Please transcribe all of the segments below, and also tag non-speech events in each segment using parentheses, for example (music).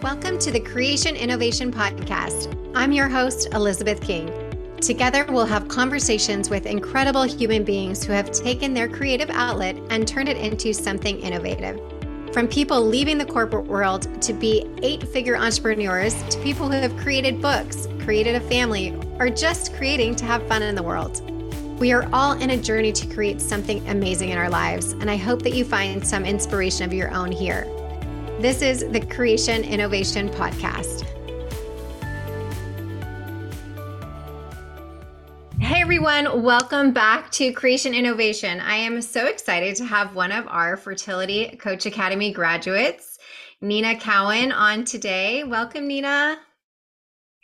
Welcome to the Creation Innovation Podcast. I'm your host, Elizabeth King. Together, we'll have conversations with incredible human beings who have taken their creative outlet and turned it into something innovative. From people leaving the corporate world to be eight figure entrepreneurs to people who have created books, created a family, or just creating to have fun in the world. We are all in a journey to create something amazing in our lives, and I hope that you find some inspiration of your own here. This is the Creation Innovation Podcast. Hey everyone, welcome back to Creation Innovation. I am so excited to have one of our Fertility Coach Academy graduates, Nina Cowan, on today. Welcome, Nina.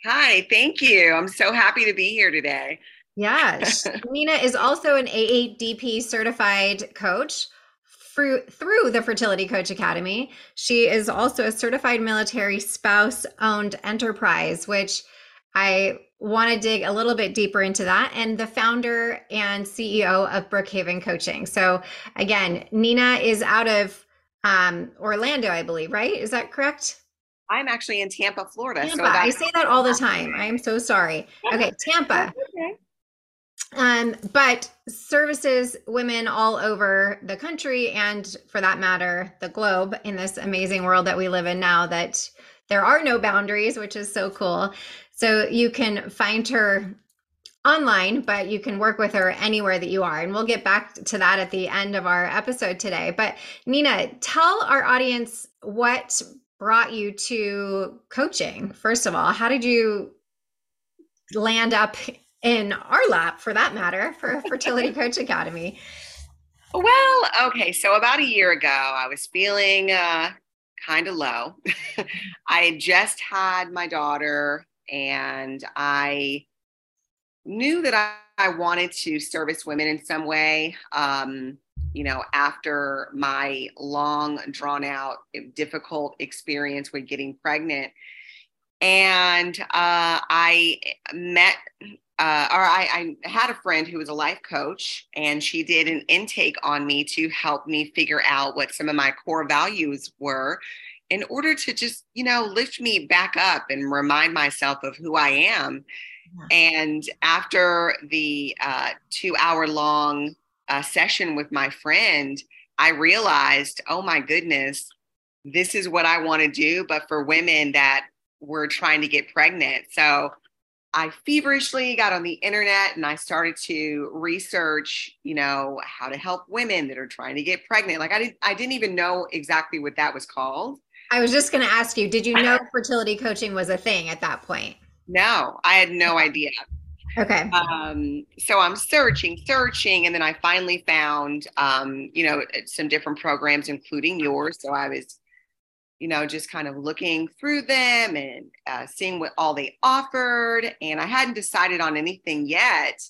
Hi, thank you. I'm so happy to be here today. Yes. (laughs) Nina is also an AADP certified coach through, through the Fertility Coach Academy. She is also a certified military spouse owned enterprise, which I want to dig a little bit deeper into that, and the founder and CEO of Brookhaven Coaching. So, again, Nina is out of um, Orlando, I believe, right? Is that correct? I'm actually in Tampa, Florida. Tampa. So I say that all the time. I am so sorry. Okay, Tampa. (laughs) Okay. Um, but services women all over the country and for that matter, the globe in this amazing world that we live in now that there are no boundaries, which is so cool. So you can find her online, but you can work with her anywhere that you are. And we'll get back to that at the end of our episode today. But Nina, tell our audience what brought you to coaching. First of all, how did you land up in our lap for that matter for fertility (laughs) coach academy. Well okay so about a year ago i was feeling uh, kind of low. (laughs) I had just had my daughter and i knew that I, I wanted to service women in some way um, you know after my long drawn out difficult experience with getting pregnant. And uh, I met uh, or I, I, had a friend who was a life coach, and she did an intake on me to help me figure out what some of my core values were in order to just, you know, lift me back up and remind myself of who I am. And after the uh, two hour long uh, session with my friend, I realized, oh my goodness, this is what I want to do, but for women that were trying to get pregnant. So I feverishly got on the internet and I started to research, you know, how to help women that are trying to get pregnant. Like I didn't I didn't even know exactly what that was called. I was just going to ask you, did you know (laughs) fertility coaching was a thing at that point? No, I had no idea. Okay. Um, so I'm searching, searching, and then I finally found, um, you know, some different programs, including yours. So I was you know, just kind of looking through them and uh, seeing what all they offered. And I hadn't decided on anything yet,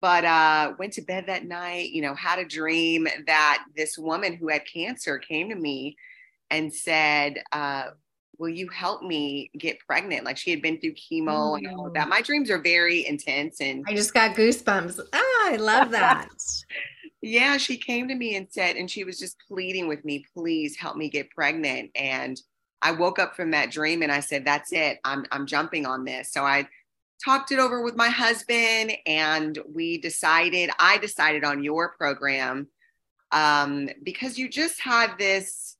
but uh, went to bed that night, you know, had a dream that this woman who had cancer came to me and said, uh, Will you help me get pregnant? Like she had been through chemo and all of that. My dreams are very intense. And I just got goosebumps. Ah, I love that. (laughs) yeah, she came to me and said, and she was just pleading with me, please help me get pregnant. And I woke up from that dream and I said, that's it. I'm I'm jumping on this. So I talked it over with my husband and we decided, I decided on your program um, because you just had this,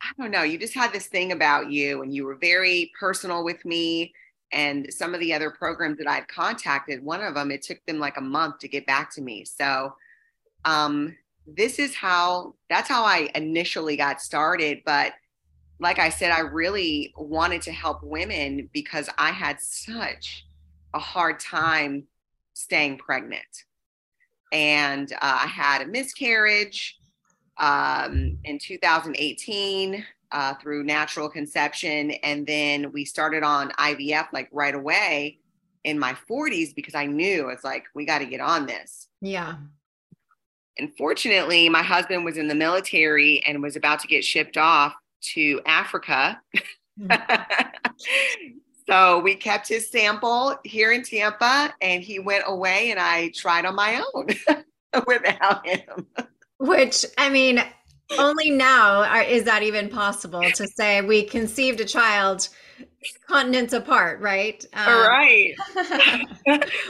I don't know, you just had this thing about you and you were very personal with me. And some of the other programs that I'd contacted, one of them, it took them like a month to get back to me. So um, this is how that's how I initially got started. But like I said, I really wanted to help women because I had such a hard time staying pregnant. And uh, I had a miscarriage um, in 2018 uh, through natural conception. And then we started on IVF like right away in my 40s because I knew it's like, we got to get on this. Yeah. Unfortunately, my husband was in the military and was about to get shipped off to Africa. (laughs) so we kept his sample here in Tampa and he went away and I tried on my own (laughs) without him. Which, I mean, only now are, is that even possible to (laughs) say we conceived a child continents apart, right? Um, All right.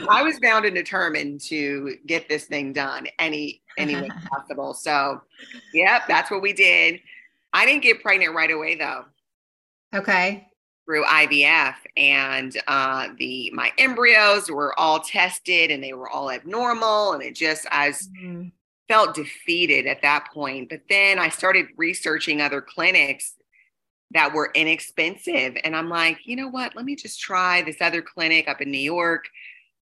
I was bound and determined to get this thing done any any way (laughs) possible. So, yep, that's what we did. I didn't get pregnant right away though. Okay. Through IVF, and uh, the my embryos were all tested, and they were all abnormal, and it just I was, mm. felt defeated at that point. But then I started researching other clinics that were inexpensive. And I'm like, you know what? Let me just try this other clinic up in New York.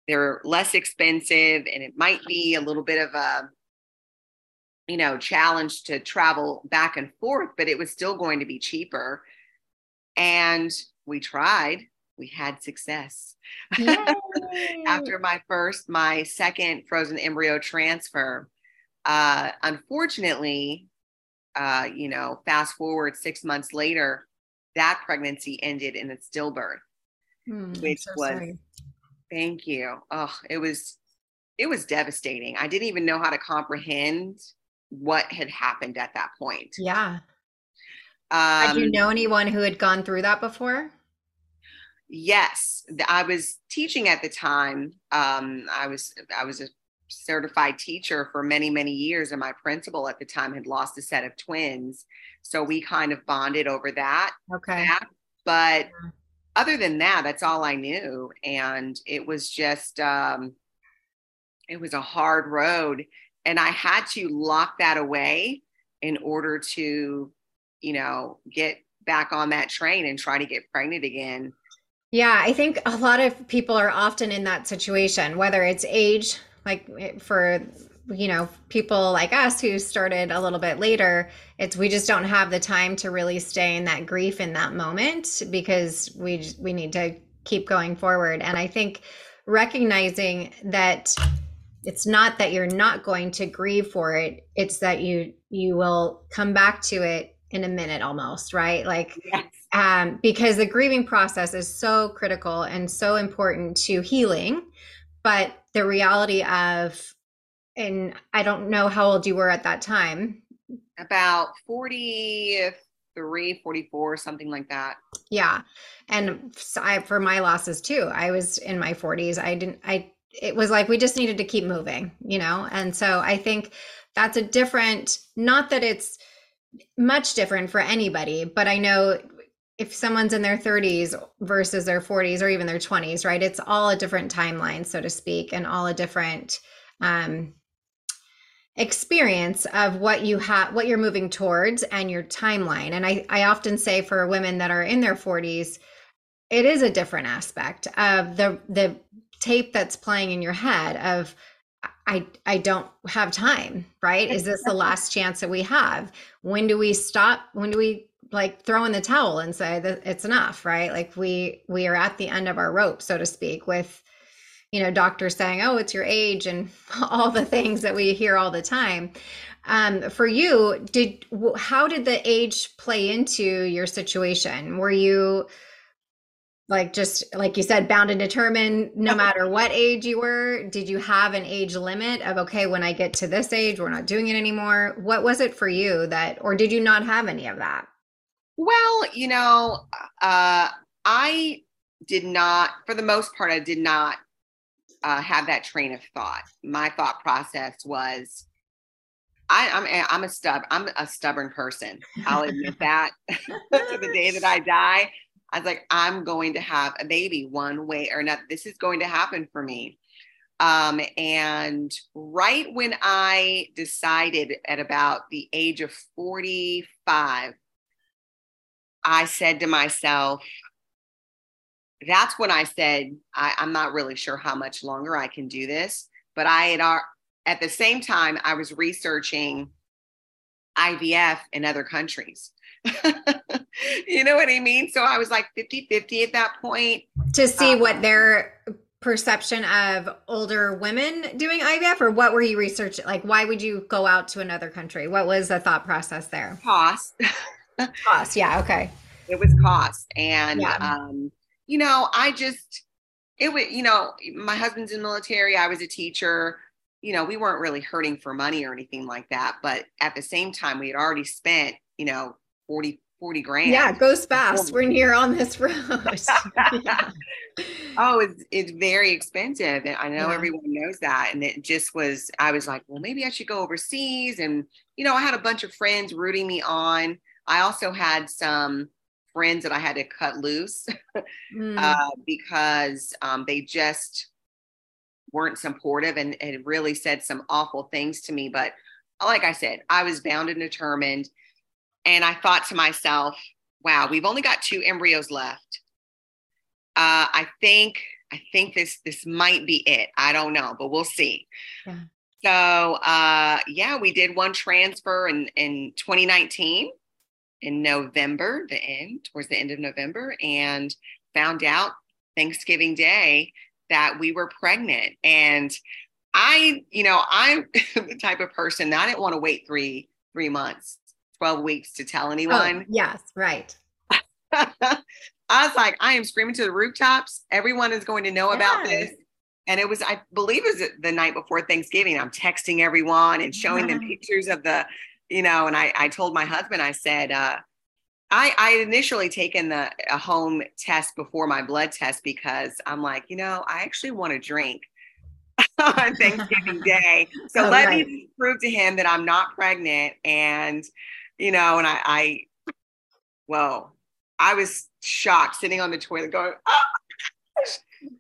They're less expensive and it might be a little bit of a, you know, challenge to travel back and forth, but it was still going to be cheaper. And we tried, we had success. (laughs) After my first, my second frozen embryo transfer, uh, unfortunately, uh, you know, fast forward six months later, that pregnancy ended in a stillbirth, hmm, which so was, sorry. thank you. Oh, it was, it was devastating. I didn't even know how to comprehend what had happened at that point. Yeah. Um, Did you know anyone who had gone through that before? Yes, I was teaching at the time. Um, I was I was a certified teacher for many, many years, and my principal at the time had lost a set of twins. So we kind of bonded over that. Okay. But other than that, that's all I knew. And it was just, um, it was a hard road. And I had to lock that away in order to, you know, get back on that train and try to get pregnant again. Yeah, I think a lot of people are often in that situation, whether it's age, like for you know people like us who started a little bit later it's we just don't have the time to really stay in that grief in that moment because we we need to keep going forward and i think recognizing that it's not that you're not going to grieve for it it's that you you will come back to it in a minute almost right? Like yes. um because the grieving process is so critical and so important to healing but the reality of and i don't know how old you were at that time. About 43 44 something like that. Yeah and I, for my losses too i was in my 40s i didn't i it was like we just needed to keep moving you know and so i think that's a different not that it's much different for anybody but i know if someone's in their 30s versus their 40s or even their 20s, right? It's all a different timeline, so to speak, and all a different um, experience of what you have, what you're moving towards, and your timeline. And I, I often say for women that are in their 40s, it is a different aspect of the the tape that's playing in your head of I I don't have time, right? Is this the last chance that we have? When do we stop? When do we like throw in the towel and say that it's enough right like we we are at the end of our rope so to speak with you know doctors saying oh it's your age and (laughs) all the things that we hear all the time um, for you did how did the age play into your situation were you like just like you said bound and determined no matter what age you were did you have an age limit of okay when i get to this age we're not doing it anymore what was it for you that or did you not have any of that well, you know, uh, I did not, for the most part, I did not uh, have that train of thought. My thought process was, I, am I'm, I'm a stub I'm a stubborn person. I'll admit that. (laughs) to the day that I die, I was like, I'm going to have a baby one way or another. This is going to happen for me. Um, and right when I decided at about the age of 45 I said to myself, that's when I said, I, am not really sure how much longer I can do this. But I had, at the same time, I was researching IVF in other countries. (laughs) (laughs) you know what I mean? So I was like 50 50 at that point. To see um, what their perception of older women doing IVF, or what were you researching? Like, why would you go out to another country? What was the thought process there? Cost. (laughs) cost yeah okay it was cost and yeah. um you know i just it was you know my husband's in military i was a teacher you know, we weren't really hurting for money or anything like that. But at the same time, we had already spent, you know, 40, 40 grand. Yeah, it goes fast when you're on this road. yeah. (laughs) Oh, it's it's very expensive. And I know yeah. everyone knows that. And it just was, I was like, well, maybe I should go overseas. And, you know, I had a bunch of friends rooting me on. I also had some friends that I had to cut loose (laughs) mm. uh, because um, they just weren't supportive and, and really said some awful things to me. But like I said, I was bound and determined. And I thought to myself, wow, we've only got two embryos left. Uh, I think I think this this might be it. I don't know, but we'll see. Yeah. So uh, yeah, we did one transfer in in 2019 in November, the end towards the end of November, and found out Thanksgiving Day that we were pregnant. And I, you know, I'm (laughs) the type of person that I didn't want to wait three three months, 12 weeks to tell oh, anyone. Oh, yes, right. (laughs) I was like, I am screaming to the rooftops. Everyone is going to know yes. about this. And it was, I believe it was the night before Thanksgiving. I'm texting everyone and showing them pictures of the, you know, and I, I told my husband, I said, uh, I, I initially taken the a home test before my blood test because I'm like, you know, I actually want to drink (laughs) on Thanksgiving (laughs) Day. So oh, let right. me prove to him that I'm not pregnant. And, you know, and I, I well, I was shocked sitting on the toilet going, oh,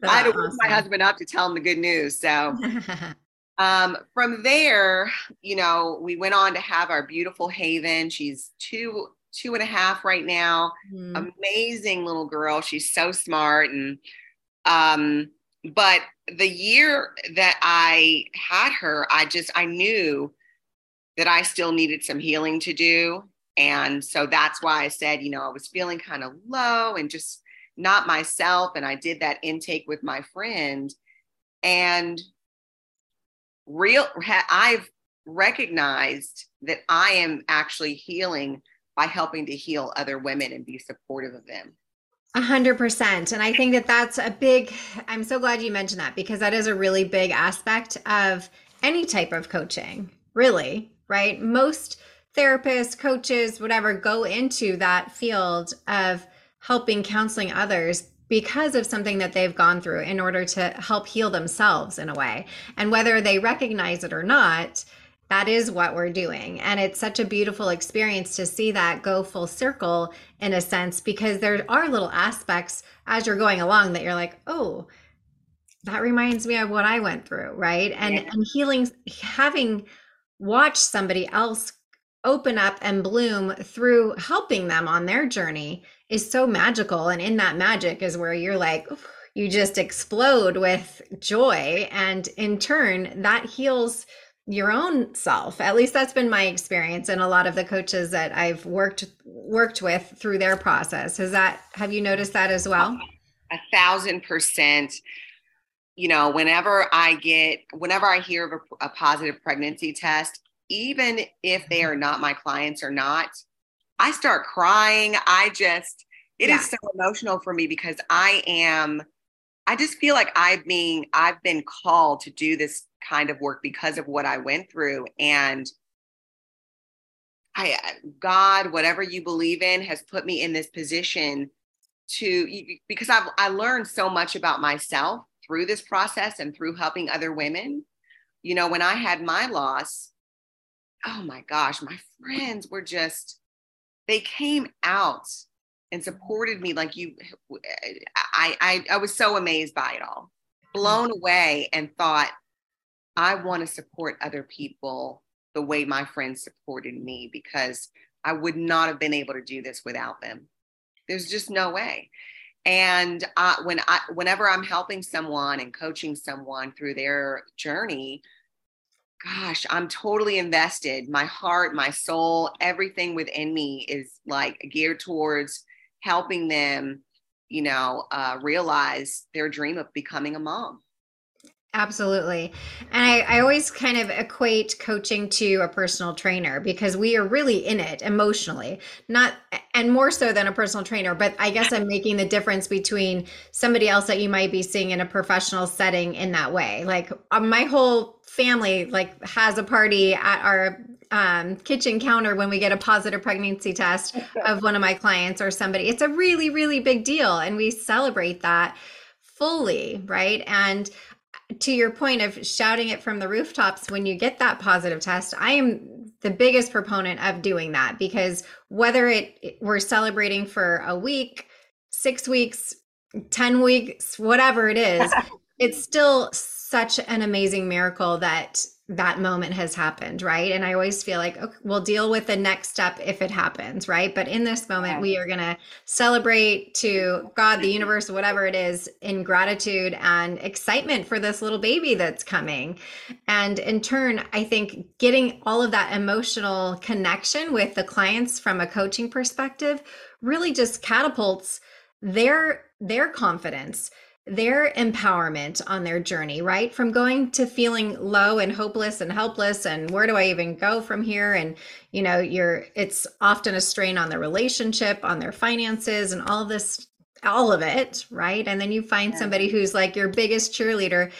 I had to awesome. wake my husband up to tell him the good news. So (laughs) um, from there, you know, we went on to have our beautiful Haven. She's two two and a half right now. Mm. Amazing little girl. She's so smart. And um, but the year that I had her, I just I knew that I still needed some healing to do. And so that's why I said, you know, I was feeling kind of low and just not myself. And I did that intake with my friend. And real, I've recognized that I am actually healing by helping to heal other women and be supportive of them. A hundred percent. And I think that that's a big, I'm so glad you mentioned that because that is a really big aspect of any type of coaching, really, right? Most therapists, coaches, whatever, go into that field of helping counseling others because of something that they've gone through in order to help heal themselves in a way. And whether they recognize it or not, that is what we're doing. And it's such a beautiful experience to see that go full circle in a sense, because there are little aspects as you're going along that you're like, oh, that reminds me of what I went through, right? And yeah. and healing having watched somebody else open up and bloom through helping them on their journey is so magical. And in that magic is where you're like, you just explode with joy. And in turn, that heals your own self. At least that's been my experience and a lot of the coaches that I've worked worked with through their process. Has that have you noticed that as well? A thousand percent. You know, whenever I get whenever I hear of a, a positive pregnancy test, even if they are not my clients or not, I start crying. I just, it yeah. is so emotional for me because I am, I just feel like I've been, I've been called to do this kind of work because of what I went through. And I, God, whatever you believe in, has put me in this position to, because I've, I learned so much about myself through this process and through helping other women. You know, when I had my loss, oh my gosh, my friends were just, they came out and supported me like you I, I i was so amazed by it all. Blown away and thought i want to support other people the way my friends supported me because i would not have been able to do this without them. There's just no way and uh, when i whenever i'm helping someone and coaching someone through their journey gosh, I'm totally invested. My heart, my soul, everything within me is like geared towards helping them, you know, uh, realize their dream of becoming a mom. Absolutely. And I, I, always kind of equate coaching to a personal trainer because we are really in it emotionally, not, and more so than a personal trainer. But I guess I'm making the difference between somebody else that you might be seeing in a professional setting in that way. Like uh, my whole family like has a party at our um, kitchen counter when we get a positive pregnancy test (laughs) of one of my clients or somebody. It's a really, really big deal. And we celebrate that fully, right? And to your point of shouting it from the rooftops when you get that positive test, I am the biggest proponent of doing that because whether it we're celebrating for a week, 6 weeks, 10 weeks, whatever it is, (laughs) it's still such an amazing miracle that that moment has happened, right? And I always feel like okay, we'll deal with the next step if it happens, right? But in this moment, we are going to celebrate to God, the universe, whatever it is, in gratitude and excitement for this little baby that's coming. And in turn, I think getting all of that emotional connection with the clients from a coaching perspective really just catapults their their confidence their empowerment on their journey, right? From going to feeling low and hopeless and helpless and where do I even go from here and you know, you're it's often a strain on the relationship, on their finances and all this all of it, right? And then you find somebody who's like your biggest cheerleader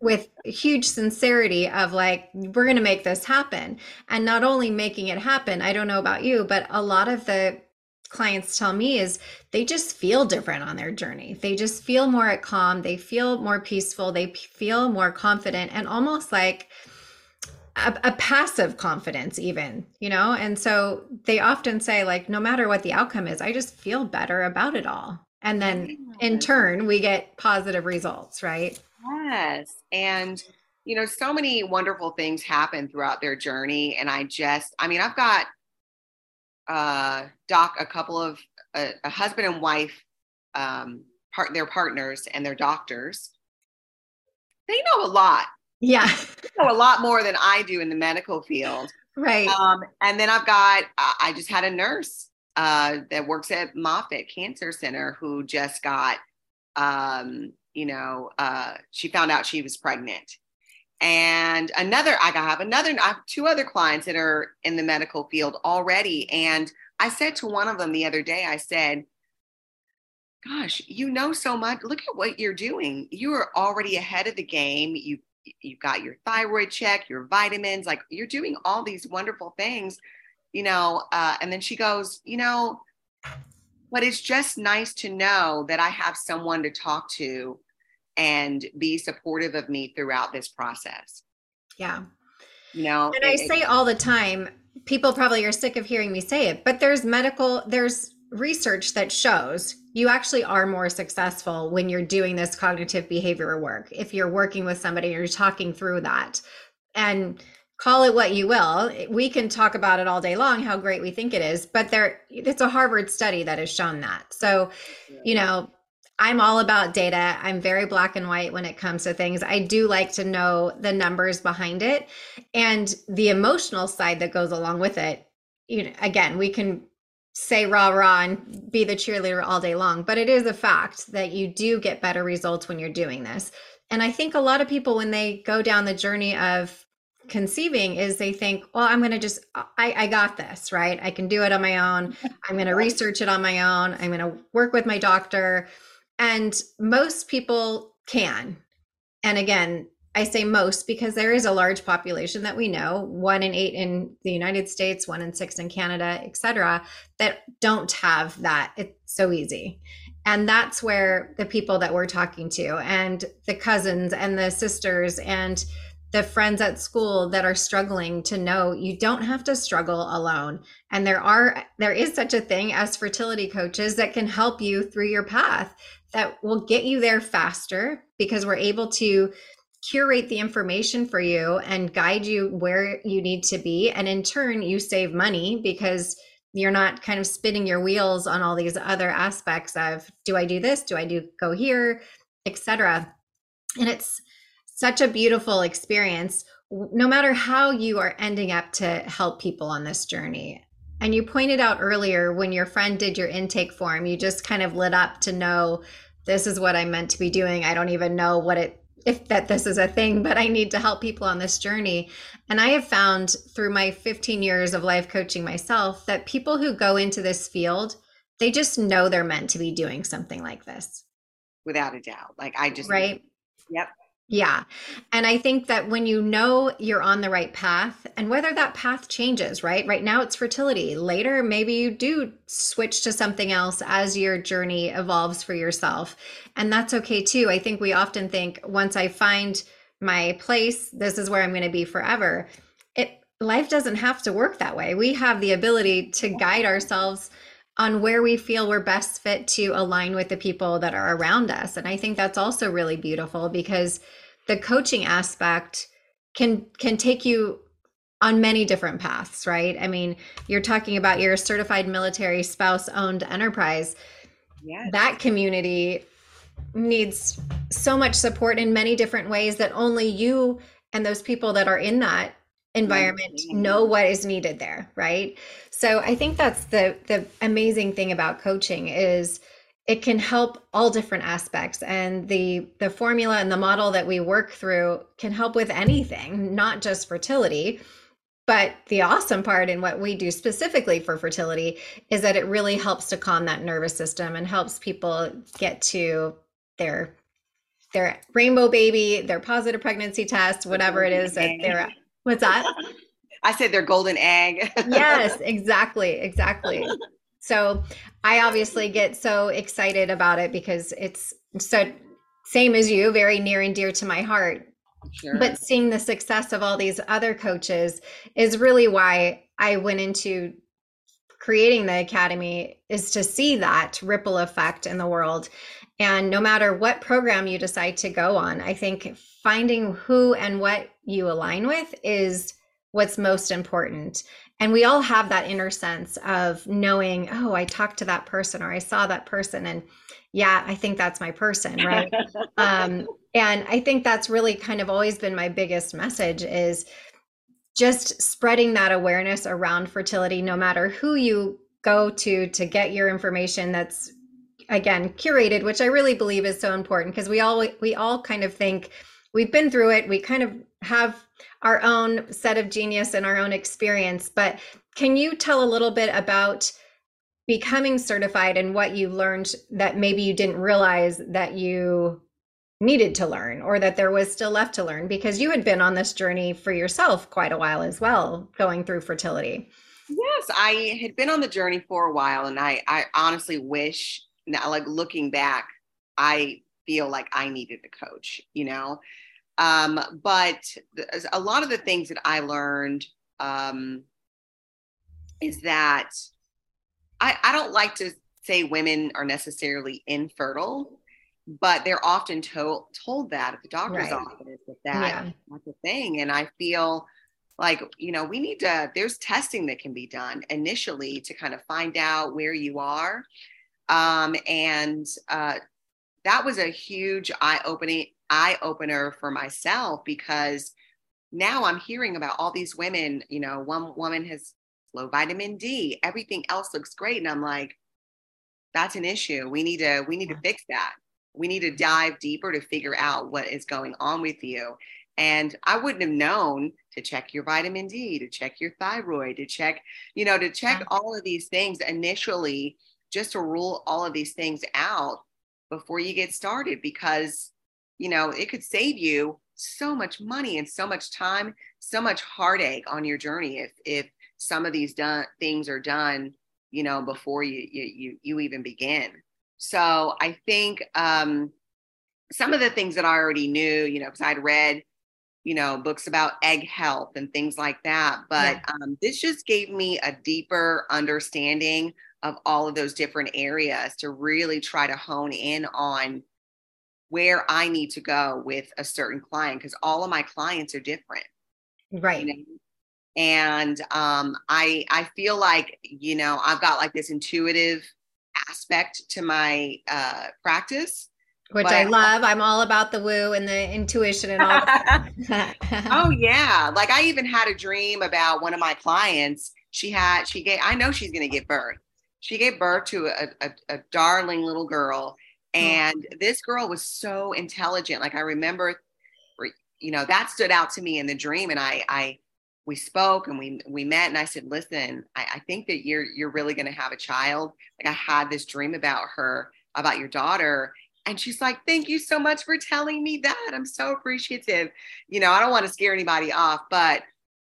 with huge sincerity of like we're going to make this happen. And not only making it happen, I don't know about you, but a lot of the clients tell me is they just feel different on their journey. They just feel more at calm, they feel more peaceful, they feel more confident and almost like a, a, passive confidence even, you know? And so they often say like no matter what the outcome is, I just feel better about it all. And then in turn, we get positive results, right? Yes. And you know, so many wonderful things happen throughout their journey and I just I mean, I've got uh, doc a couple of a, a husband and wife, um, part their partners and their doctors. They know a lot. Yeah, they know a lot more than I do in the medical field. Right. Um, and then I've got I just had a nurse uh, that works at Moffitt Cancer Center who just got um, you know uh, she found out she was pregnant and another i have another i have two other clients that are in the medical field already. And i said to one of them the other day i said gosh you know so much. Look at what you're doing. You are already ahead of the game. You you've got your thyroid check your vitamins like you're doing all these wonderful things you know uh, and then she goes you know but it's just nice to know that i have someone to talk to and be supportive of me throughout this process. Yeah. You know, and I say all the time, people probably are sick of hearing me say it, but there's medical, there's research that shows you actually are more successful when you're doing this cognitive behavioral work. If you're working with somebody, and you're talking through that. And call it what you will we can talk about it all day long how great we think it is but there it's a harvard study that has shown that so you know I'm all about data. I'm very black and white when it comes to things. I do like to know the numbers behind it and the emotional side that goes along with it. You know, again, we can say rah rah and be the cheerleader all day long, but it is a fact that you do get better results when you're doing this. And I think a lot of people, when they go down the journey of conceiving is they think well i'm going to just I, I got this right i can do it on my own (laughs) i'm going to research it on my own i'm going to work with my doctor and most people can. And again, I say most because there is a large population that we know, one in eight in the United States, one in six in Canada, et cetera, that don't have that. It's so easy. And that's where the people that we're talking to and the cousins and the sisters and the friends at school that are struggling to know you don't have to struggle alone and there are there is such a thing as fertility coaches that can help you through your path that will get you there faster because we're able to curate the information for you and guide you where you need to be. And in turn you save money because you're not kind of spinning your wheels on all these other aspects of do i do this? Do i do go here? Etc and it's such a beautiful experience no matter how you are ending up to help people on this journey and you pointed out earlier when your friend did your intake form, you just kind of lit up to know this is what I'm meant to be doing. I don't even know what it if that this is a thing, but I need to help people on this journey. And I have found through my 15 years of life coaching myself that people who go into this field, they just know they're meant to be doing something like this. Without a doubt. Like I just right. Yep. Yeah. And I think that when you know you're on the right path, and whether that path changes, right? Right now it's fertility. Later, maybe you do switch to something else as your journey evolves for yourself. And that's okay too. I think we often think once I find my place, this is where I'm going to be forever. It life doesn't have to work that way. We have the ability to guide ourselves on where we feel we're best fit to align with the people that are around us. And I think that's also really beautiful because the coaching aspect can can take you on many different paths, right? I mean, you're talking about your certified military spouse owned enterprise. Yes. That community needs so much support in many different ways that only you and those people that are in that environment mm-hmm. know what is needed there, right? So I think that's the the amazing thing about coaching is it can help all different aspects and the the formula and the model that we work through can help with anything not just fertility but the awesome part in what we do specifically for fertility is that it really helps to calm that nervous system and helps people get to their their rainbow baby their positive pregnancy test whatever it is that they're what's that (laughs) i said their golden egg yes (laughs) exactly exactly so I obviously get so excited about it because it's so same as you, very near and dear to my heart. Sure. But seeing the success of all these other coaches is really why I went into creating the academy is to see that ripple effect in the world. And no matter what program you decide to go on, I think finding who and what you align with is what's most important. And we all have that inner sense of knowing, oh, I talked to that person or I saw that person and yeah, I think that's my person, right? (laughs) um, and I think that's really kind of always been my biggest message is just spreading that awareness around fertility, no matter who you go to to get your information that's again curated, which I really believe is so important because we all we all kind of think we've been through it, we kind of have our own set of genius and our own experience. But can you tell a little bit about becoming certified and what you learned that maybe you didn't realize that you needed to learn or that there was still left to learn because you had been on this journey for yourself quite a while as well going through fertility yes i had been on the journey for a while and i i honestly wish now like looking back i feel like i needed a coach you know um, but a lot of the things that I learned um, is that I, I don't like to say women are necessarily infertile, but they're often told told that at the doctor's right. office that, that yeah. that's a thing. And I feel like you know we need to there's testing that can be done initially to kind of find out where you are um, and uh, that was a huge eye-opening eye opener for myself because now I'm hearing about all these women, you know, one woman has low vitamin D, everything else looks great. And I'm like, that's an issue. We need to, we need to fix that. We need to dive deeper to figure out what is going on with you. And I wouldn't have known to check your vitamin D, to check your thyroid, to check, you know, to check all of these things initially, just to rule all of these things out before you get started because you know, it could save you so much money and so much time, so much heartache on your journey if if some of these done things are done, you know, before you you you even begin. So I think um, some of the things that I already knew, you know, because I'd read, you know, books about egg health and things like that. But yeah. um, this just gave me a deeper understanding of all of those different areas to really try to hone in on where I need to go with a certain client because all of my clients are different. Right. You know? And um, I I feel like, you know, I've got like this intuitive aspect to my uh, practice. Which I love. I'm all about the woo and the intuition and all. (laughs) oh yeah. Like I even had a dream about one of my clients. She had, she gave, I know she's going to give birth. She gave birth to a, a, a darling little girl Oh. And this girl was so intelligent. Like I remember you know, that stood out to me in the dream. And I, I, we spoke and we we met and I said, listen, I, I think that you're you're really gonna have a child. Like I had this dream about her, about your daughter. And she's like, thank you so much for telling me that. I'm so appreciative. You know, I don't want to scare anybody off, but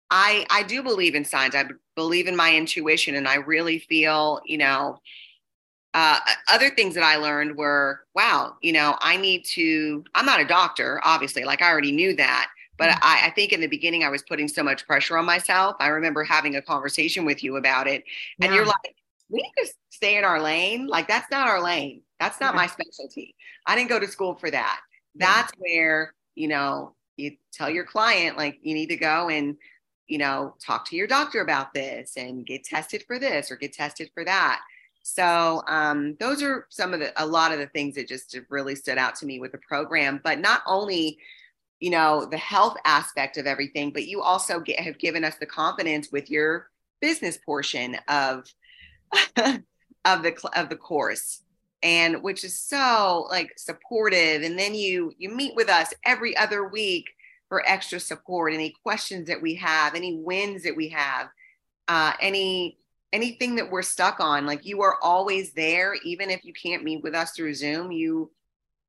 I I do believe in signs. I believe in my intuition and I really feel, you know, uh, other things that I learned were, wow, you know, I need to, I'm not a doctor, obviously, like I already knew that. But mm-hmm. I, I, think in the beginning, I was putting so much pressure on myself. I remember having a conversation with you about it. And yeah. you're like, we need to stay in our lane. Like, that's not our lane. That's not yeah. my specialty. I didn't go to school for that. That's yeah. where, you know, you tell your client, like, you need to go and, you know, talk to your doctor about this and get tested for this or get tested for that. So um, those are some of the a lot of the things that just really stood out to me with the program. But not only you know the health aspect of everything, but you also get, have given us the confidence with your business portion of (laughs) of the of the course and which is so like supportive and then you you meet with us every other week for extra support any questions that we have any wins that we have uh, any anything that we're stuck on like you are always there even if you can't meet with us through zoom you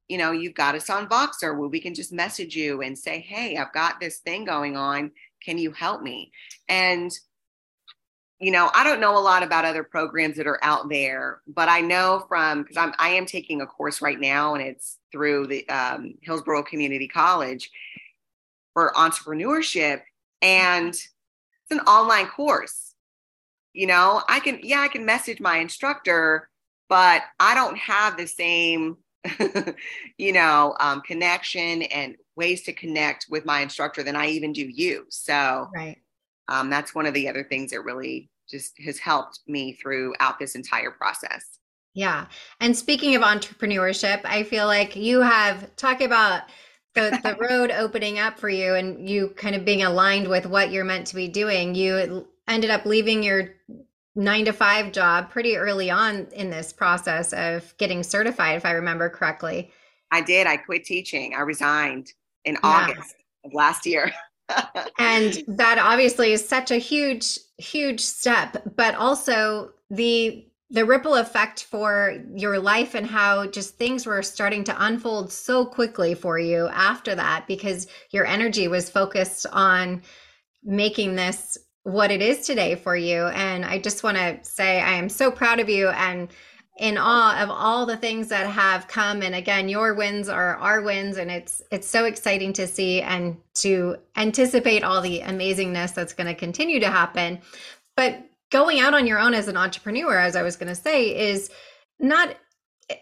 you know you've got us on voxer where we can just message you and say hey i've got this thing going on. Can you help me? And you know i don't know a lot about other programs that are out there but i know from because i'm i am taking a course right now and it's through the um, hillsborough community college for entrepreneurship and it's an online course. You know i can yeah i can message my instructor but i don't have the same (laughs) you know um, connection and ways to connect with my instructor than i even do you. So right. um, that's one of the other things that really just has helped me throughout this entire process. Yeah. And speaking of entrepreneurship i feel like you have talked about the, the road opening up for you and you kind of being aligned with what you're meant to be doing you ended up leaving your nine to five job pretty early on in this process of getting certified, if I remember correctly. I did. I quit teaching. I resigned in yeah. August of last year. (laughs) and that obviously is such a huge, huge step, but also the the ripple effect for your life and how just things were starting to unfold so quickly for you after that because your energy was focused on making this what it is today for you. And I just want to say I am so proud of you and in awe of all the things that have come and again your wins are our wins and it's it's so exciting to see and to anticipate all the amazingness that's going to continue to happen but going out on your own as an entrepreneur as i was going to say is not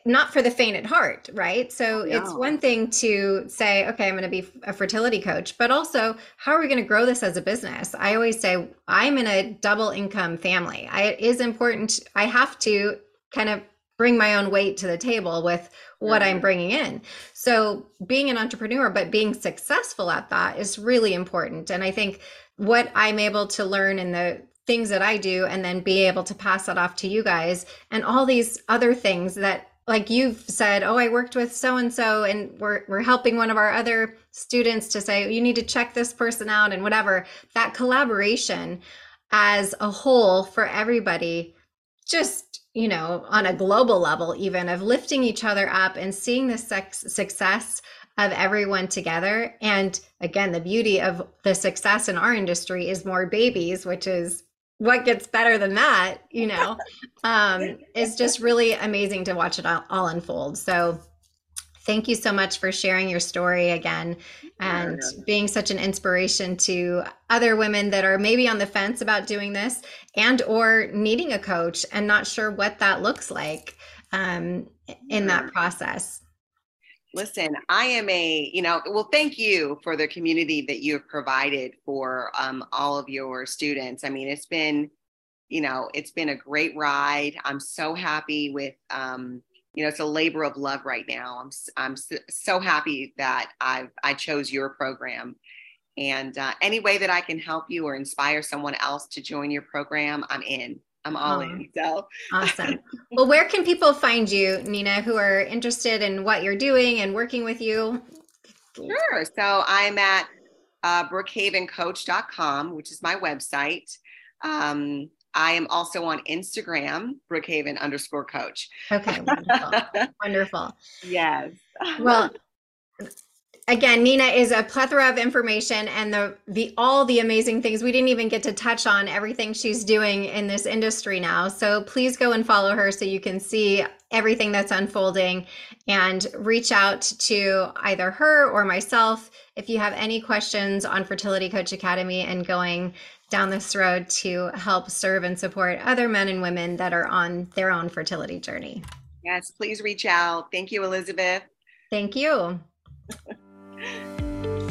not for the faint at heart, right? So oh, no. it's one thing to say, okay, I'm going to be a fertility coach, but also how are we going to grow this as a business? I always say I'm in a double income family. I, it is important. I have to kind of bring my own weight to the table with what I'm bringing in. So being an entrepreneur, but being successful at that is really important. And I think what I'm able to learn in the things that I do and then be able to pass that off to you guys and all these other things that like you've said, oh, I worked with so and so, and we're we're helping one of our other students to say you need to check this person out and whatever. That collaboration as a whole for everybody, just you know, on a global level, even of lifting each other up and seeing the success of everyone together. And again, the beauty of the success in our industry is more babies, which is what gets better than that, you (laughs) know, um, is just really amazing to watch it all, all, unfold. So thank you so much for sharing your story again and being such an inspiration to other women that are maybe on the fence about doing this and or needing a coach and not sure what that looks like um, in that process. Listen, I am a, you know, well, thank you for the community that you have provided for um, all of your students. I mean, it's been, you know, it's been a great ride. I'm so happy with, um, you know, it's a labor of love right now. I'm, I'm so happy that I've, I chose your program. And uh, any way that I can help you or inspire someone else to join your program, I'm in. I'm all in. So awesome. (laughs) well, where can people find you, Nina, who are interested in what you're doing and working with you? Sure. So I'm at uh, brookhavencoach.com, which is my website. Um, I am also on Instagram, Brookhaven underscore coach. Okay, wonderful. (laughs) wonderful. Yes. (laughs) Well, again, Nina is a plethora of information and the the all the amazing things we didn't even get to touch on everything she's doing in this industry now. So please go and follow her so you can see everything that's unfolding and reach out to either her or myself if you have any questions on Fertility Coach Academy and going down this road to help serve and support other men and women that are on their own fertility journey. Yes, please reach out. Thank you, Elizabeth. Thank you.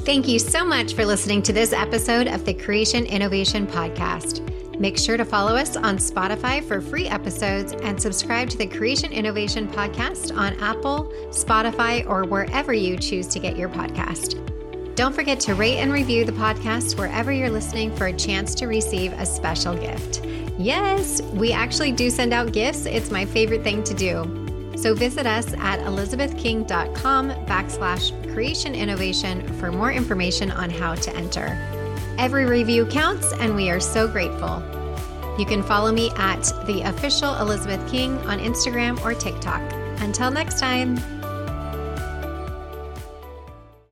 Thank you so much for listening to this episode of the Creation Innovation Podcast. Make sure to follow us on Spotify for free episodes and subscribe to the Creation Innovation Podcast on Apple, Spotify, or wherever you choose to get your podcast. Don't forget to rate and review the podcast wherever you're listening for a chance to receive a special gift. Yes, we actually do send out gifts. It's my favorite thing to do. So visit us at elizabethking.com backslash creation innovation for more information on how to enter. Every review counts, and we are so grateful. You can follow me at the official Elizabeth King on Instagram or TikTok. Until next time.